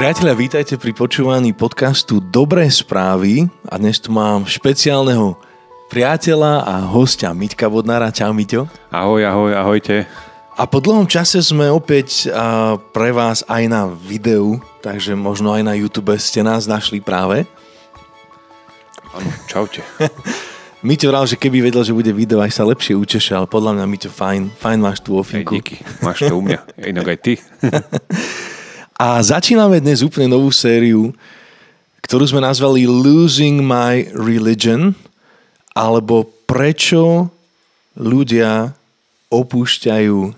Priatelia, vítajte pri počúvaní podcastu Dobré správy a dnes tu mám špeciálneho priateľa a hostia Miťka Vodnára. Čau Miťo. Ahoj, ahoj, ahojte. A po dlhom čase sme opäť pre vás aj na videu, takže možno aj na YouTube ste nás našli práve. Áno, čaute. Miťo vral, že keby vedel, že bude video, aj sa lepšie učeša, ale podľa mňa Miťo fajn, fajn máš tú ofinku. Hej, díky, máš to u mňa, inak aj ty. A začíname dnes úplne novú sériu, ktorú sme nazvali Losing My Religion, alebo prečo ľudia opúšťajú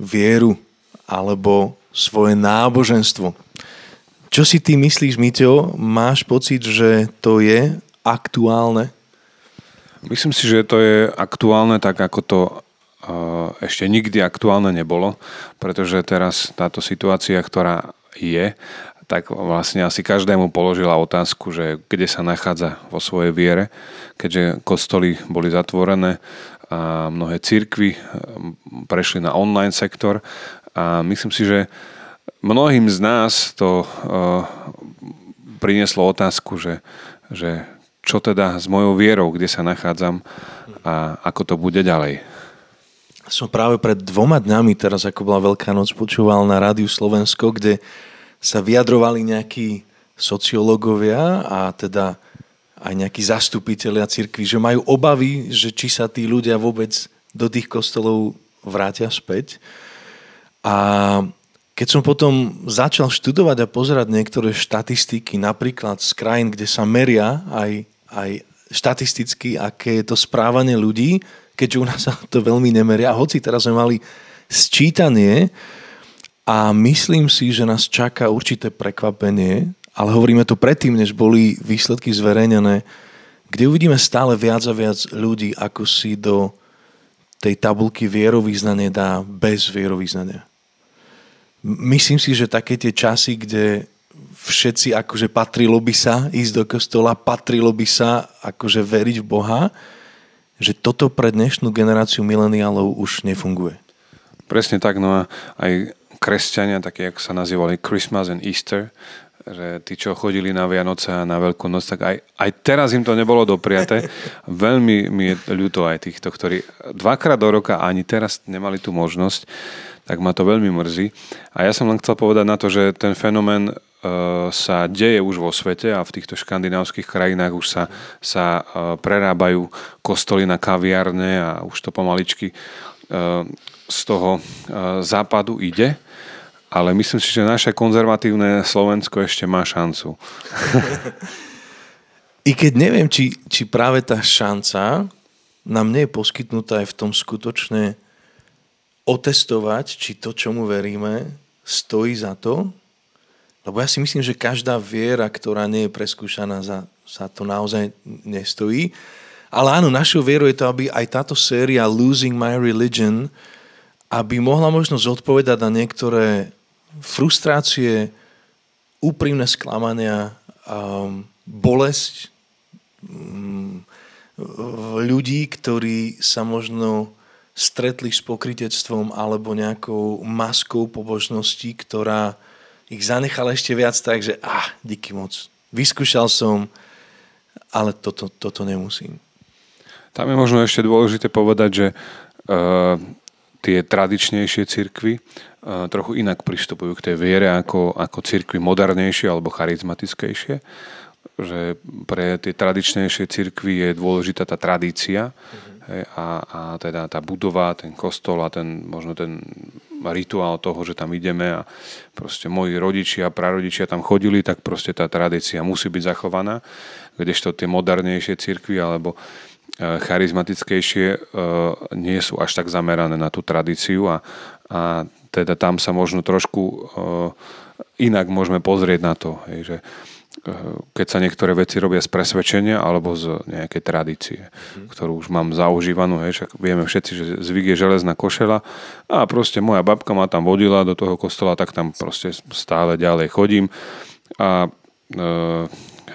vieru alebo svoje náboženstvo. Čo si ty myslíš, Miteo? Máš pocit, že to je aktuálne? Myslím si, že to je aktuálne tak, ako to ešte nikdy aktuálne nebolo, pretože teraz táto situácia, ktorá je, tak vlastne asi každému položila otázku, že kde sa nachádza vo svojej viere, keďže kostoly boli zatvorené a mnohé církvy prešli na online sektor. A myslím si, že mnohým z nás to prinieslo otázku, že, že čo teda s mojou vierou, kde sa nachádzam a ako to bude ďalej som práve pred dvoma dňami, teraz ako bola Veľká noc, počúval na Rádiu Slovensko, kde sa vyjadrovali nejakí sociológovia a teda aj nejakí zastupitelia cirkvi, že majú obavy, že či sa tí ľudia vôbec do tých kostolov vrátia späť. A keď som potom začal študovať a pozerať niektoré štatistiky, napríklad z krajín, kde sa meria aj, aj štatisticky, aké je to správanie ľudí, keďže u nás sa to veľmi nemeria. Hoci teraz sme mali sčítanie a myslím si, že nás čaká určité prekvapenie, ale hovoríme to predtým, než boli výsledky zverejnené, kde uvidíme stále viac a viac ľudí, ako si do tej tabulky vierovýznanie dá bez vierovýznania. Myslím si, že také tie časy, kde všetci akože patrilo by sa ísť do kostola, patrilo by sa akože veriť v Boha, že toto pre dnešnú generáciu mileniálov už nefunguje. Presne tak, no a aj kresťania, také ako sa nazývali Christmas and Easter, že tí, čo chodili na Vianoce a na Veľkú noc, tak aj, aj teraz im to nebolo dopriaté. Veľmi mi je ľúto aj týchto, ktorí dvakrát do roka ani teraz nemali tú možnosť, tak ma to veľmi mrzí. A ja som len chcel povedať na to, že ten fenomén sa deje už vo svete a v týchto škandinávskych krajinách už sa, sa e, prerábajú kostoly na kaviarne a už to pomaličky e, z toho e, západu ide. Ale myslím si, že naše konzervatívne Slovensko ešte má šancu. I keď neviem, či, či práve tá šanca nám nie je poskytnutá aj v tom skutočne otestovať, či to, čomu veríme, stojí za to, lebo ja si myslím, že každá viera, ktorá nie je preskúšaná, za, za to naozaj nestojí. Ale áno, našou vierou je to, aby aj táto séria Losing My Religion, aby mohla možno zodpovedať na niektoré frustrácie, úprimné sklamania, um, bolesť um, ľudí, ktorí sa možno stretli s pokritectvom alebo nejakou maskou pobožnosti, ktorá ich zanechal ešte viac tak, že ah, díky moc. Vyskúšal som, ale toto, toto nemusím. Tam je možno ešte dôležité povedať, že uh, tie tradičnejšie cirkvy uh, trochu inak pristupujú k tej viere ako, ako cirkvy modernejšie alebo charizmatickejšie že pre tie tradičnejšie cirkvy je dôležitá tá tradícia mm-hmm. a, a teda tá budova, ten kostol a ten, možno ten rituál toho, že tam ideme a proste moji rodičia, prarodičia tam chodili, tak proste tá tradícia musí byť zachovaná, kdežto tie modernejšie cirkvy alebo e, charizmatickejšie e, nie sú až tak zamerané na tú tradíciu a, a teda tam sa možno trošku e, inak môžeme pozrieť na to, že keď sa niektoré veci robia z presvedčenia alebo z nejakej tradície, mm. ktorú už mám zaužívanú. Hej, však vieme všetci, že zvyk je železná košela a proste moja babka ma tam vodila do toho kostola, tak tam proste stále ďalej chodím. A e,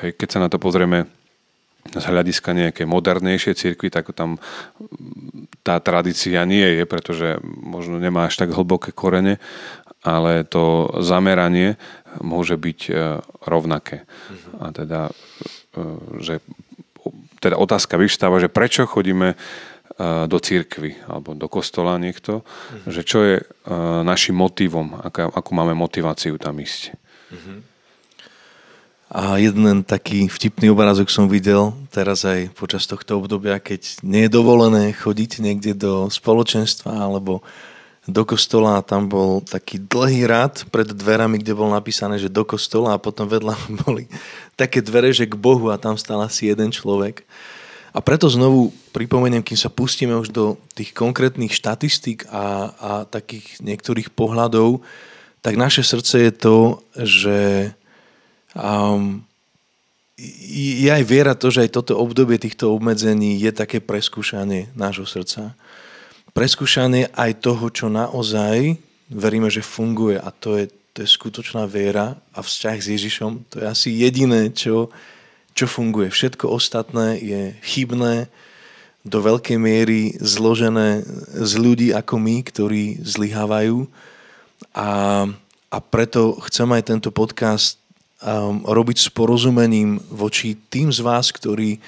hej, keď sa na to pozrieme z hľadiska nejakej modernejšej cirkvi, tak tam tá tradícia nie je, pretože možno nemá až tak hlboké korene ale to zameranie môže byť e, rovnaké. A teda, e, že, teda otázka vyvstáva, že prečo chodíme e, do církvy alebo do kostola niekto, uh-huh. že čo je našim motivom, aká, akú máme motiváciu tam ísť. Uh-huh. A jeden taký vtipný obrázok som videl teraz aj počas tohto obdobia, keď nie je dovolené chodiť niekde do spoločenstva alebo do kostola a tam bol taký dlhý rad pred dverami, kde bol napísané, že do kostola a potom vedľa boli také dvere, že k Bohu a tam stál asi jeden človek. A preto znovu pripomeniem, kým sa pustíme už do tých konkrétnych štatistík a, a takých niektorých pohľadov, tak naše srdce je to, že Um, je aj viera to, že aj toto obdobie týchto obmedzení je také preskúšanie nášho srdca. Preskúšanie aj toho, čo naozaj veríme, že funguje a to je, to je skutočná viera a vzťah s Ježišom. To je asi jediné, čo, čo funguje. Všetko ostatné je chybné, do veľkej miery zložené z ľudí ako my, ktorí zlyhávajú. A, a preto chcem aj tento podcast um, robiť s porozumením voči tým z vás, ktorí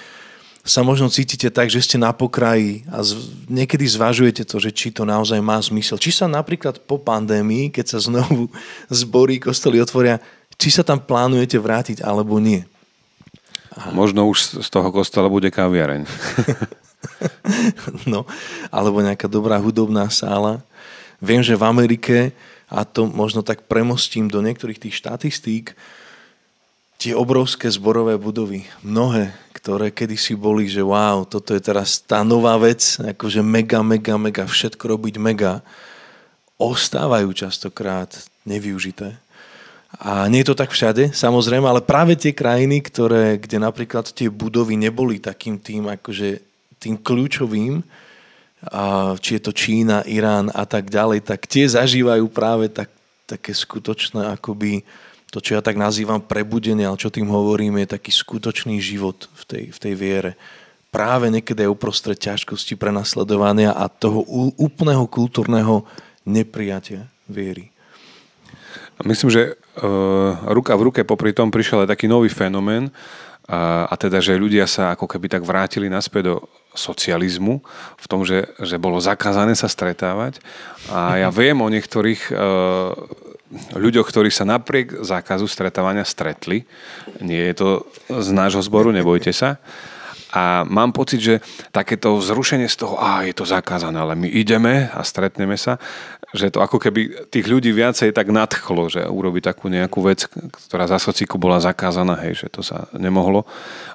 sa možno cítite tak, že ste na pokraji a z, niekedy zvažujete to, že či to naozaj má zmysel. Či sa napríklad po pandémii, keď sa znovu zborí, kostoly otvoria, či sa tam plánujete vrátiť alebo nie. Aha. Možno už z toho kostola bude kaviareň. no, alebo nejaká dobrá hudobná sála. Viem, že v Amerike, a to možno tak premostím do niektorých tých štatistík, tie obrovské zborové budovy, mnohé, ktoré kedysi boli, že wow, toto je teraz tá nová vec, akože mega, mega, mega, všetko robiť mega, ostávajú častokrát nevyužité. A nie je to tak všade, samozrejme, ale práve tie krajiny, ktoré, kde napríklad tie budovy neboli takým tým, akože tým kľúčovým, a či je to Čína, Irán a tak ďalej, tak tie zažívajú práve tak, také skutočné akoby to, čo ja tak nazývam prebudenie, ale čo tým hovorím, je taký skutočný život v tej, v tej viere. Práve niekedy aj uprostred ťažkosti prenasledovania a toho úplného kultúrneho neprijatia viery. Myslím, že uh, ruka v ruke popri tom prišiel aj taký nový fenomén, a, a teda, že ľudia sa ako keby tak vrátili naspäť do socializmu, v tom, že, že bolo zakázané sa stretávať. A ja viem o niektorých uh, ľuďoch, ktorí sa napriek zákazu stretávania stretli. Nie je to z nášho zboru, nebojte sa. A mám pocit, že takéto vzrušenie z toho, a je to zakázané, ale my ideme a stretneme sa, že to ako keby tých ľudí viacej tak nadchlo, že urobiť takú nejakú vec, ktorá za sociku bola zakázaná, hej, že to sa nemohlo.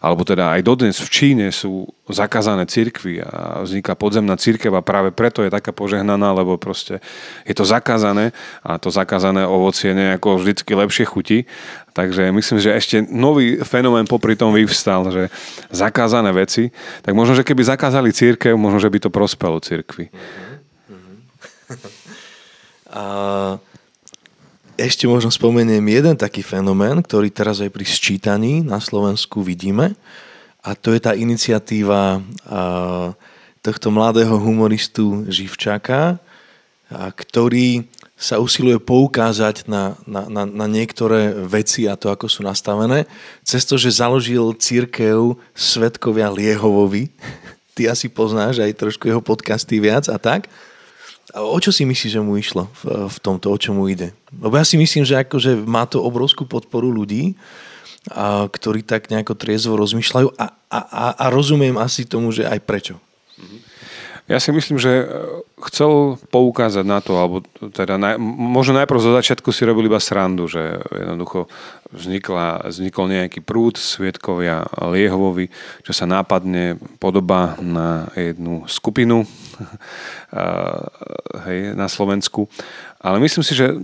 Alebo teda aj dodnes v Číne sú zakázané cirkvy a vzniká podzemná církev a práve preto je taká požehnaná, lebo proste je to zakázané a to zakázané ovocie nejako vždycky lepšie chutí. Takže myslím, že ešte nový fenomén popri tom vyvstal, že zakázané veci, tak možno, že keby zakázali církev, možno, že by to prospelo církvi. Mm-hmm. A ešte možno spomeniem jeden taký fenomén, ktorý teraz aj pri sčítaní na Slovensku vidíme. A to je tá iniciatíva tohto mladého humoristu Živčaka, ktorý sa usiluje poukázať na, na, na, na niektoré veci a to, ako sú nastavené, cez to, že založil církev Svetkovia Liehovovi. Ty asi poznáš aj trošku jeho podcasty viac a tak. A o čo si myslíš, že mu išlo v, v tomto, o čo mu ide? Lebo ja si myslím, že akože má to obrovskú podporu ľudí, a, ktorí tak nejako triezvo rozmýšľajú a, a, a, a rozumiem asi tomu, že aj prečo. Ja si myslím, že e, chcel poukázať na to, alebo teda naj, možno najprv zo začiatku si robil iba srandu, že jednoducho vznikla, vznikol nejaký prúd svietkovia Liehovovi, čo sa nápadne podobá na jednu skupinu hej, na Slovensku. Ale myslím si, že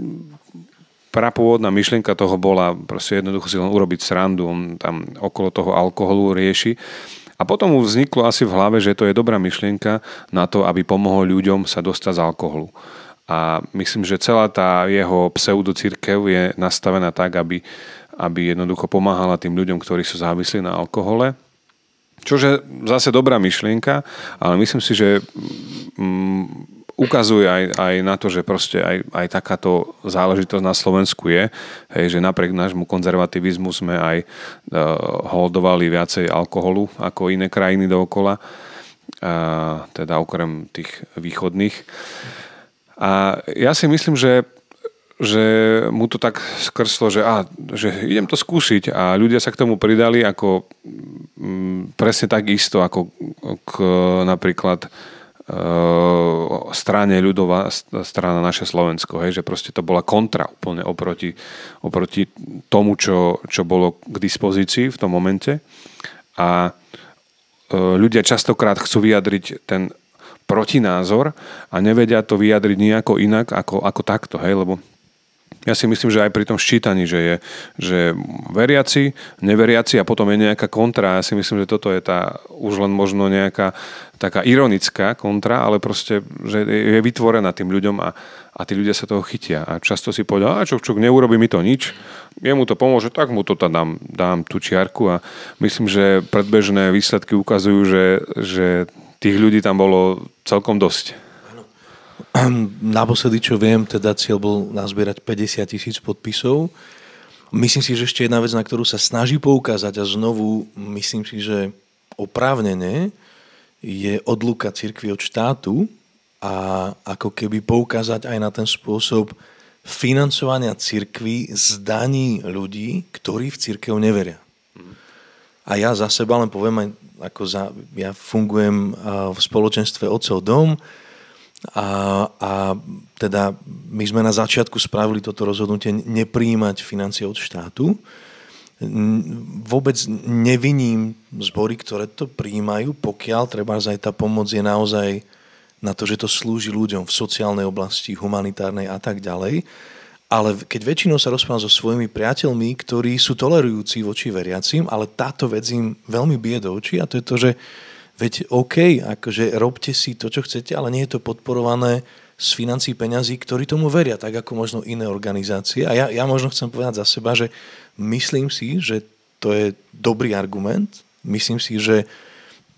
prapôvodná myšlienka toho bola proste jednoducho si len urobiť srandu, on tam okolo toho alkoholu rieši a potom mu vzniklo asi v hlave, že to je dobrá myšlienka na to, aby pomohol ľuďom sa dostať z alkoholu. A myslím, že celá tá jeho pseudocirkev je nastavená tak, aby, aby jednoducho pomáhala tým ľuďom, ktorí sú závislí na alkohole. Čože zase dobrá myšlienka, ale myslím si, že mm, ukazuje aj, aj na to, že proste aj, aj takáto záležitosť na Slovensku je, hej, že napriek nášmu konzervativizmu sme aj uh, holdovali viacej alkoholu ako iné krajiny dookola, uh, teda okrem tých východných. A ja si myslím, že že mu to tak skrslo, že, á, že idem to skúsiť a ľudia sa k tomu pridali ako m, presne tak isto ako k napríklad strane ľudová strana naše Slovensko, hej, že proste to bola kontra úplne oproti, oproti tomu, čo, čo bolo k dispozícii v tom momente. A uh, ľudia častokrát chcú vyjadriť ten protinázor a nevedia to vyjadriť nejako inak ako, ako takto, hej, lebo ja si myslím, že aj pri tom ščítaní, že je že veriaci, neveriaci a potom je nejaká kontra. Ja si myslím, že toto je tá už len možno nejaká taká ironická kontra, ale proste, že je vytvorená tým ľuďom a, a tí ľudia sa toho chytia. A často si povedal, a čok, čok, neurobi mi to nič, jemu to pomôže, tak mu to tam dám, dám tú čiarku a myslím, že predbežné výsledky ukazujú, že, že tých ľudí tam bolo celkom dosť. Naposledy, čo viem, teda cieľ bol nazbierať 50 tisíc podpisov. Myslím si, že ešte jedna vec, na ktorú sa snaží poukázať a znovu myslím si, že oprávnene je odluka cirkvi od štátu a ako keby poukázať aj na ten spôsob financovania cirkvi z daní ľudí, ktorí v cirkev neveria. A ja za seba len poviem aj, ako za, ja fungujem v spoločenstve Otcov dom, a, a teda my sme na začiatku spravili toto rozhodnutie nepríjmať financie od štátu. Vôbec neviním zbory, ktoré to príjmajú, pokiaľ treba aj tá pomoc je naozaj na to, že to slúži ľuďom v sociálnej oblasti, humanitárnej a tak ďalej. Ale keď väčšinou sa rozprávam so svojimi priateľmi, ktorí sú tolerujúci voči veriacim, ale táto vec im veľmi bije do očí a to je to, že Veď OK, akože robte si to, čo chcete, ale nie je to podporované z financí peňazí, ktorí tomu veria, tak ako možno iné organizácie. A ja, ja možno chcem povedať za seba, že myslím si, že to je dobrý argument. Myslím si, že,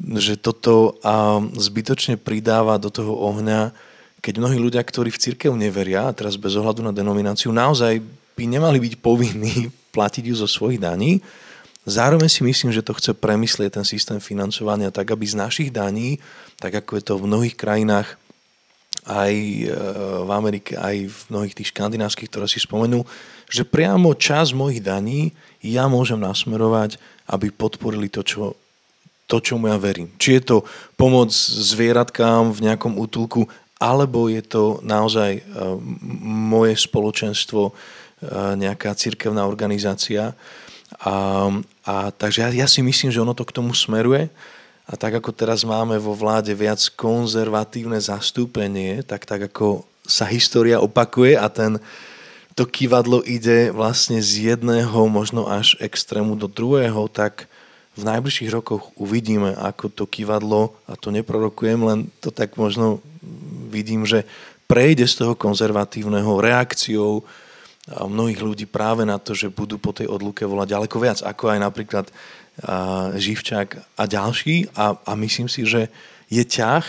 že toto a zbytočne pridáva do toho ohňa, keď mnohí ľudia, ktorí v cirkev neveria, a teraz bez ohľadu na denomináciu, naozaj by nemali byť povinní platiť ju zo svojich daní, Zároveň si myslím, že to chce premyslieť ten systém financovania tak, aby z našich daní, tak ako je to v mnohých krajinách, aj e, v Amerike, aj v mnohých tých škandinávskych, ktoré si spomenul, že priamo čas mojich daní ja môžem nasmerovať, aby podporili to, čo, to, čomu ja verím. Či je to pomoc zvieratkám v nejakom útulku, alebo je to naozaj e, moje spoločenstvo, e, nejaká cirkevná organizácia. A, a takže ja, ja si myslím, že ono to k tomu smeruje. A tak ako teraz máme vo vláde viac konzervatívne zastúpenie, tak tak ako sa história opakuje a ten, to kývadlo ide vlastne z jedného možno až extrému do druhého, tak v najbližších rokoch uvidíme, ako to kývadlo, a to neprorokujem, len to tak možno vidím, že prejde z toho konzervatívneho reakciou, mnohých ľudí práve na to, že budú po tej odluke volať ďaleko viac, ako aj napríklad Živčák a ďalší. A, a myslím si, že je ťah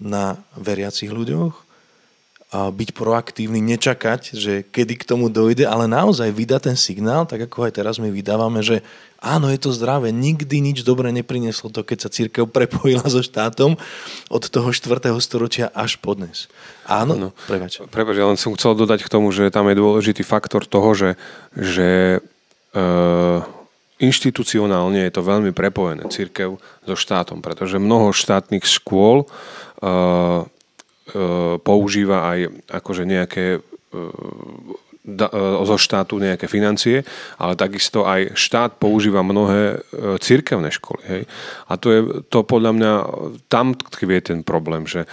na veriacich ľuďoch byť proaktívny, nečakať, že kedy k tomu dojde, ale naozaj vydať ten signál, tak ako aj teraz my vydávame, že áno, je to zdravé, nikdy nič dobré neprineslo to, keď sa církev prepojila so štátom od toho 4. storočia až po dnes. Áno, no, prebač. Prebač, ja len som chcel dodať k tomu, že tam je dôležitý faktor toho, že, že e, inštitucionálne je to veľmi prepojené církev so štátom, pretože mnoho štátnych škôl e, E, používa aj akože nejaké e, e, zo štátu nejaké financie, ale takisto aj štát používa mnohé církevné školy. Hej. A to je to podľa mňa, tam tkvie ten problém, že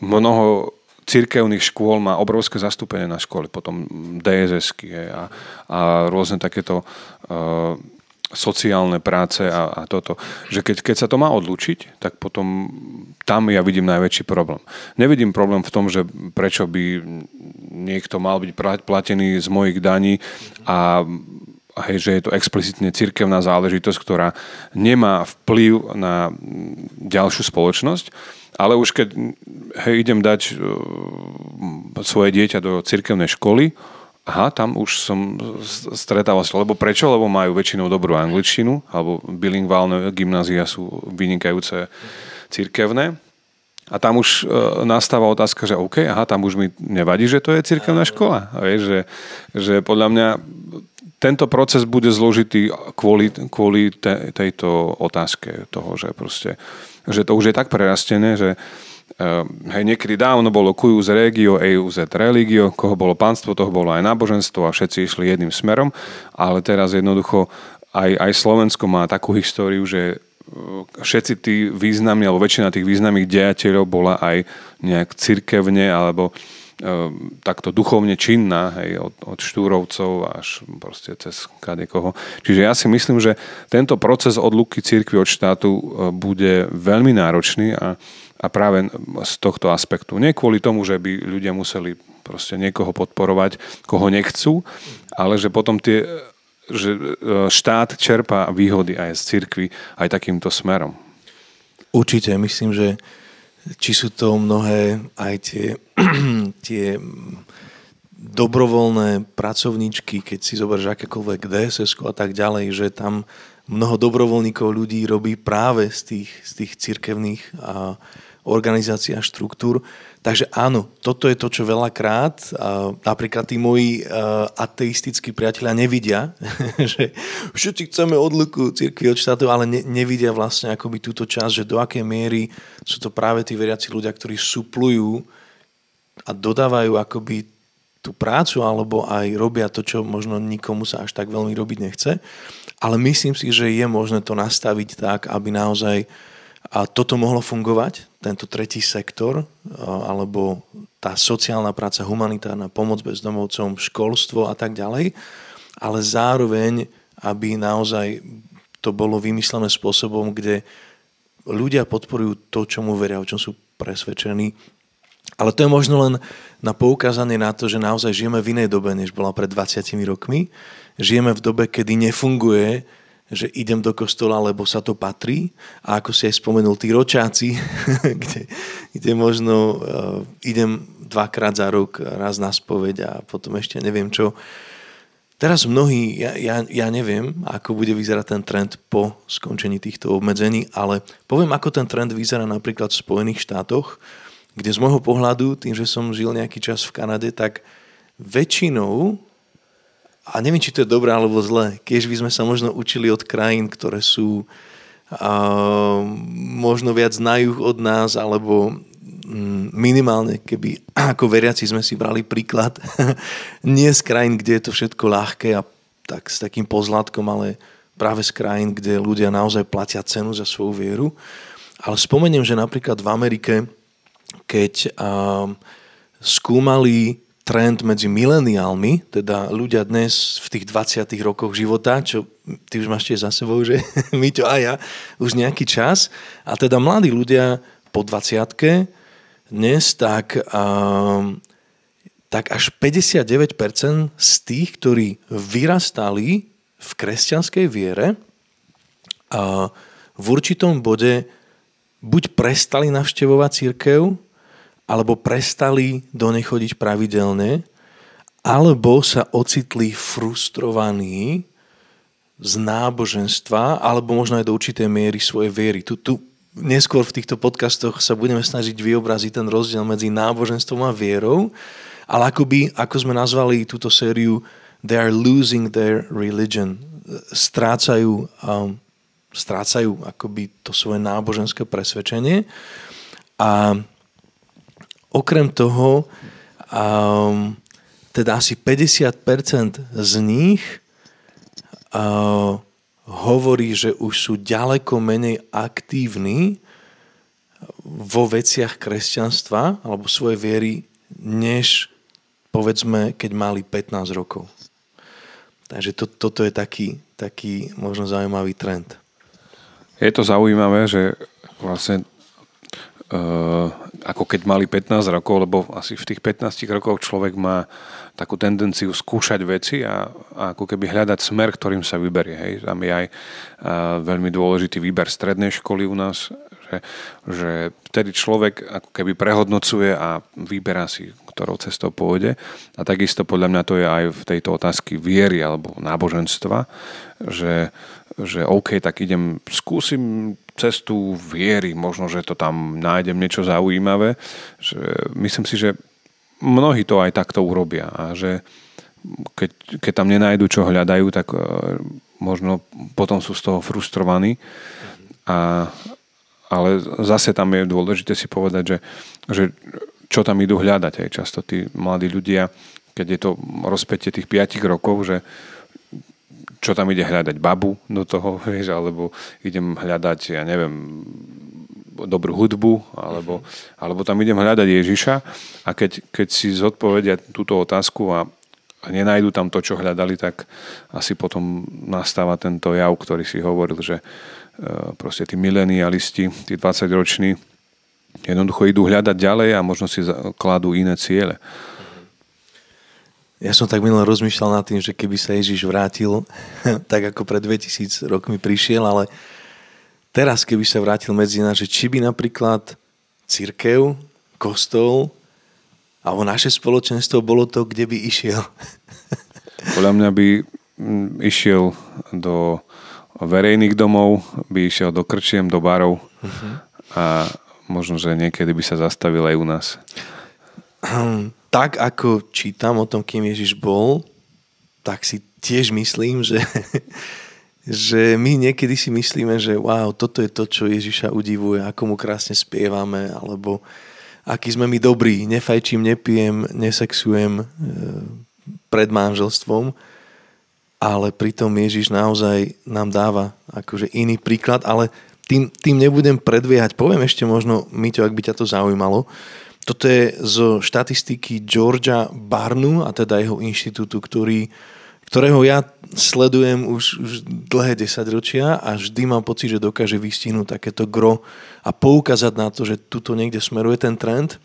mnoho církevných škôl má obrovské zastúpenie na školy, potom DSS a, a rôzne takéto sociálne práce a, a toto. Že keď, keď sa to má odlučiť, tak potom tam ja vidím najväčší problém. Nevidím problém v tom, že prečo by niekto mal byť platený z mojich daní a hej, že je to explicitne cirkevná záležitosť, ktorá nemá vplyv na ďalšiu spoločnosť, ale už keď hej, idem dať uh, svoje dieťa do cirkevnej školy, aha, tam už som stretával sa, lebo prečo? Lebo majú väčšinou dobrú angličtinu, alebo bilingválne gymnázia sú vynikajúce cirkevné. A tam už e, nastáva otázka, že OK, aha, tam už mi nevadí, že to je cirkevná škola. Vieš, že, že podľa mňa tento proces bude zložitý kvôli, kvôli te, tejto otázke toho, že proste, že to už je tak prerastené, že hej, niekedy dávno bolo cuius regio, eius et religio, koho bolo pánstvo, toho bolo aj náboženstvo a všetci išli jedným smerom, ale teraz jednoducho aj, aj Slovensko má takú históriu, že všetci tí významní, alebo väčšina tých významných dejateľov bola aj nejak cirkevne alebo e, takto duchovne činná, hej, od, od štúrovcov až proste cez kadekoho. Čiže ja si myslím, že tento proces odluky cirkvi od štátu e, bude veľmi náročný a, a práve z tohto aspektu. Nie kvôli tomu, že by ľudia museli proste niekoho podporovať, koho nechcú, ale že potom tie že e, štát čerpá výhody aj z cirkvy aj takýmto smerom. Určite, myslím, že či sú to mnohé aj tie, tie dobrovoľné pracovníčky, keď si zoberieš akékoľvek DSS a tak ďalej, že tam mnoho dobrovoľníkov ľudí robí práve z tých, z tých cirkevných a, organizácií a štruktúr. Takže áno, toto je to, čo veľakrát napríklad tí moji ateistickí priatelia nevidia, že všetci chceme odluku cirkvi od štátov, ale ne, nevidia vlastne akoby túto časť, že do akej miery sú to práve tí veriaci ľudia, ktorí suplujú a dodávajú akoby tú prácu alebo aj robia to, čo možno nikomu sa až tak veľmi robiť nechce. Ale myslím si, že je možné to nastaviť tak, aby naozaj a toto mohlo fungovať, tento tretí sektor, alebo tá sociálna práca, humanitárna pomoc bezdomovcom, školstvo a tak ďalej, ale zároveň, aby naozaj to bolo vymyslené spôsobom, kde ľudia podporujú to, čomu veria, o čom sú presvedčení. Ale to je možno len na poukázanie na to, že naozaj žijeme v inej dobe, než bola pred 20 rokmi. Žijeme v dobe, kedy nefunguje že idem do kostola, lebo sa to patrí. A ako si aj spomenul, tí ročáci, kde, kde možno uh, idem dvakrát za rok, raz na spoveď a potom ešte neviem čo. Teraz mnohí, ja, ja, ja neviem, ako bude vyzerať ten trend po skončení týchto obmedzení, ale poviem, ako ten trend vyzerá napríklad v Spojených štátoch, kde z môjho pohľadu, tým, že som žil nejaký čas v Kanade, tak väčšinou a neviem, či to je dobré alebo zlé, keď by sme sa možno učili od krajín, ktoré sú uh, možno viac na juh od nás, alebo um, minimálne, keby ako veriaci sme si brali príklad, nie z krajín, kde je to všetko ľahké a tak s takým pozlátkom, ale práve z krajín, kde ľudia naozaj platia cenu za svoju vieru. Ale spomeniem, že napríklad v Amerike, keď uh, skúmali trend medzi mileniálmi, teda ľudia dnes v tých 20 rokoch života, čo ty už máš tiež za sebou, že my to a ja, už nejaký čas. A teda mladí ľudia po 20 dnes, tak, um, tak až 59% z tých, ktorí vyrastali v kresťanskej viere, uh, v určitom bode buď prestali navštevovať církev, alebo prestali do nej chodiť pravidelne, alebo sa ocitli frustrovaní z náboženstva, alebo možno aj do určitej miery svojej viery. Tu, tu neskôr v týchto podcastoch sa budeme snažiť vyobraziť ten rozdiel medzi náboženstvom a vierou, ale akoby, ako sme nazvali túto sériu They are losing their religion. Strácajú, um, strácajú akoby to svoje náboženské presvedčenie. A Okrem toho, um, teda asi 50% z nich uh, hovorí, že už sú ďaleko menej aktívni vo veciach kresťanstva alebo svojej viery, než povedzme, keď mali 15 rokov. Takže to, toto je taký, taký možno zaujímavý trend. Je to zaujímavé, že vlastne ako keď mali 15 rokov, lebo asi v tých 15 rokoch človek má takú tendenciu skúšať veci a, a ako keby hľadať smer, ktorým sa vyberie. Hej. Tam je aj veľmi dôležitý výber strednej školy u nás, že, že vtedy človek ako keby prehodnocuje a vyberá si, ktorou cestou pôjde. A takisto podľa mňa to je aj v tejto otázky viery alebo náboženstva, že, že OK, tak idem, skúsim cestu viery, možno, že to tam nájdem niečo zaujímavé. Že myslím si, že mnohí to aj takto urobia a že keď, keď tam nenájdu, čo hľadajú, tak e, možno potom sú z toho frustrovaní. A, ale zase tam je dôležité si povedať, že, že čo tam idú hľadať. Aj často tí mladí ľudia, keď je to rozpätie tých 5 rokov, že čo tam ide hľadať babu do toho, vieš, alebo idem hľadať, ja neviem, dobrú hudbu, alebo, alebo tam idem hľadať Ježiša a keď, keď si zodpovedia túto otázku a nenajdu tam to, čo hľadali, tak asi potom nastáva tento jav, ktorý si hovoril, že e, proste tí milenialisti, tí 20-roční jednoducho idú hľadať ďalej a možno si kladú iné ciele. Ja som tak minulé rozmýšľal nad tým, že keby sa Ježiš vrátil, tak ako pred 2000 rokmi prišiel, ale teraz keby sa vrátil medzi nás, že či by napríklad církev, kostol alebo naše spoločenstvo bolo to, kde by išiel. Podľa mňa by išiel do verejných domov, by išiel do krčiem, do barov uh-huh. a možno, že niekedy by sa zastavil aj u nás. Tak ako čítam o tom, kým Ježiš bol, tak si tiež myslím, že, že my niekedy si myslíme, že wow, toto je to, čo Ježiša udivuje, ako mu krásne spievame, alebo aký sme my dobrí, nefajčím, nepijem, nesexujem e, pred manželstvom, ale pritom Ježiš naozaj nám dáva akože iný príklad, ale tým, tým nebudem predviehať. Poviem ešte možno, Miťo, ak by ťa to zaujímalo, toto je zo štatistiky Georgia Barnu a teda jeho inštitútu, ktorý, ktorého ja sledujem už, už dlhé desaťročia a vždy mám pocit, že dokáže vystihnúť takéto gro a poukázať na to, že tuto niekde smeruje ten trend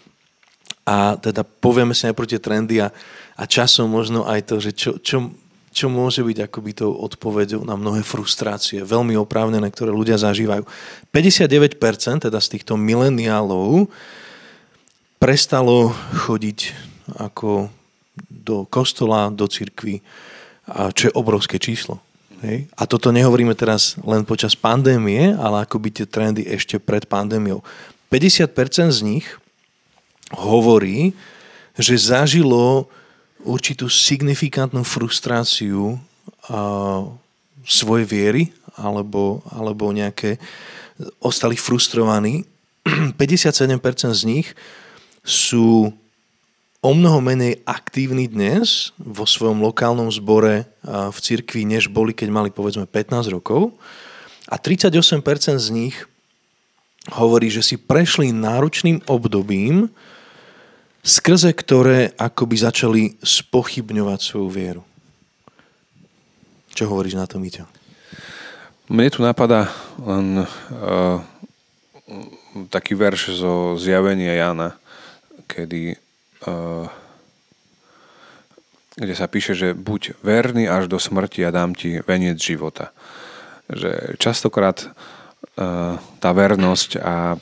a teda povieme si najprv tie trendy a, a časom možno aj to, že čo, čo, čo môže byť akoby tou odpovedou na mnohé frustrácie, veľmi oprávnené, ktoré ľudia zažívajú. 59% teda z týchto mileniálov prestalo chodiť ako do kostola, do cirkvy, čo je obrovské číslo. Hej? A toto nehovoríme teraz len počas pandémie, ale ako by tie trendy ešte pred pandémiou. 50% z nich hovorí, že zažilo určitú signifikantnú frustráciu a, svojej viery alebo, alebo nejaké ostali frustrovaní. 57% z nich sú o mnoho menej aktívni dnes vo svojom lokálnom zbore v cirkvi, než boli, keď mali povedzme 15 rokov. A 38% z nich hovorí, že si prešli náročným obdobím, skrze ktoré akoby začali spochybňovať svoju vieru. Čo hovoríš na to, Miťo? Mne tu napadá len uh, taký verš zo zjavenia Jana, kedy uh, kde sa píše, že buď verný až do smrti a dám ti veniec života. Že častokrát uh, tá vernosť a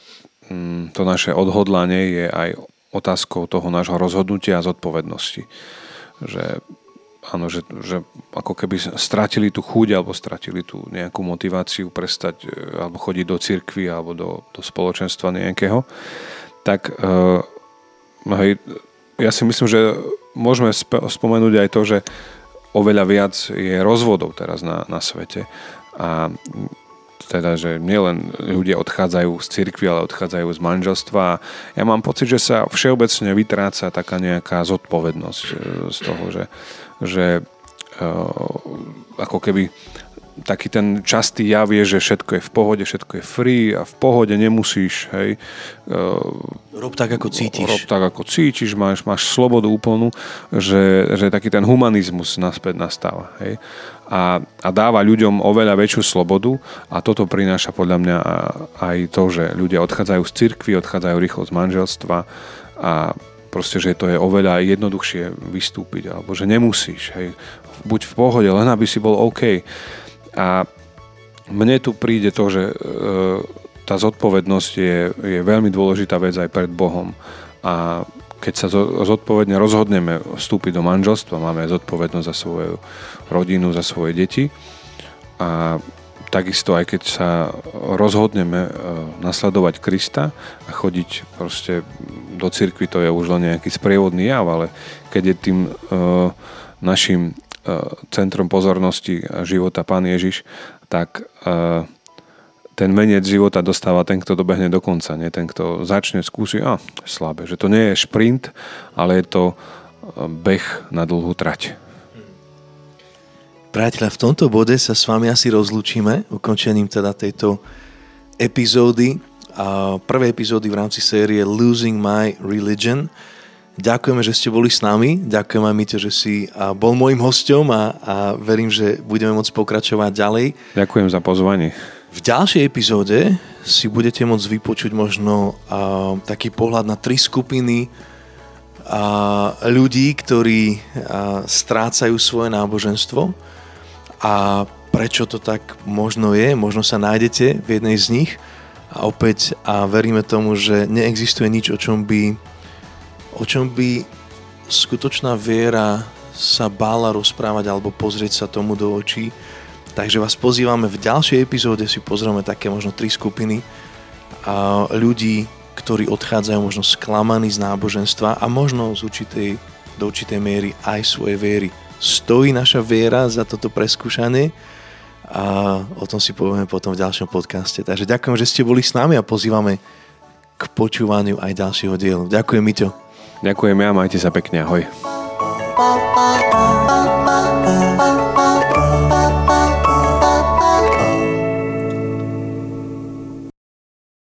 um, to naše odhodlanie je aj otázkou toho nášho rozhodnutia a zodpovednosti. Že áno, že, že ako keby stratili tú chuť alebo stratili tú nejakú motiváciu prestať e, alebo chodiť do cirkvy alebo do, do spoločenstva nejakého, tak uh, hej, ja si myslím, že môžeme spomenúť aj to, že oveľa viac je rozvodov teraz na, na svete a teda, že nielen ľudia odchádzajú z cirkvi, ale odchádzajú z manželstva. Ja mám pocit, že sa všeobecne vytráca taká nejaká zodpovednosť e, z toho, že, že uh, ako keby taký ten častý jav je, že všetko je v pohode, všetko je free a v pohode nemusíš, hej. Rob tak, ako cítiš. Rob tak, ako cítiš, máš, máš slobodu úplnú, že, že taký ten humanizmus naspäť nastáva, hej. A, a dáva ľuďom oveľa väčšiu slobodu a toto prináša podľa mňa aj to, že ľudia odchádzajú z cirkvy, odchádzajú rýchlo z manželstva a proste, že to je oveľa jednoduchšie vystúpiť, alebo že nemusíš, hej, buď v pohode, len aby si bol OK. A mne tu príde to, že e, tá zodpovednosť je, je veľmi dôležitá vec aj pred Bohom. A keď sa zodpovedne rozhodneme vstúpiť do manželstva, máme zodpovednosť za svoju rodinu, za svoje deti. A takisto aj keď sa rozhodneme e, nasledovať Krista a chodiť proste do cirkvi, to je už len nejaký sprievodný jav, ale keď je tým uh, našim centrom pozornosti života Pán Ježiš, tak uh, ten menec života dostáva ten, kto dobehne do konca, nie ten, kto začne, skúsi, a slabé, že to nie je šprint, ale je to beh na dlhú trať. Priateľa, v tomto bode sa s vami asi rozlúčime, ukončením teda tejto epizódy, prvé epizódy v rámci série Losing My Religion. Ďakujeme, že ste boli s nami, ďakujem aj Mite, že si bol môjim hosťom a, a verím, že budeme môcť pokračovať ďalej. Ďakujem za pozvanie. V ďalšej epizóde si budete môcť vypočuť možno uh, taký pohľad na tri skupiny uh, ľudí, ktorí uh, strácajú svoje náboženstvo a prečo to tak možno je, možno sa nájdete v jednej z nich a opäť a veríme tomu, že neexistuje nič, o čom by, o čom by skutočná viera sa bála rozprávať alebo pozrieť sa tomu do očí Takže vás pozývame v ďalšej epizóde si pozrieme také možno tri skupiny a ľudí, ktorí odchádzajú možno sklamaní z náboženstva a možno z určitej, do určitej miery aj svojej viery. Stojí naša viera za toto preskúšanie a o tom si povieme potom v ďalšom podcaste. Takže ďakujem, že ste boli s nami a pozývame k počúvaniu aj ďalšieho dielu. Ďakujem, Miťo. Ďakujeme a majte sa pekne, ahoj.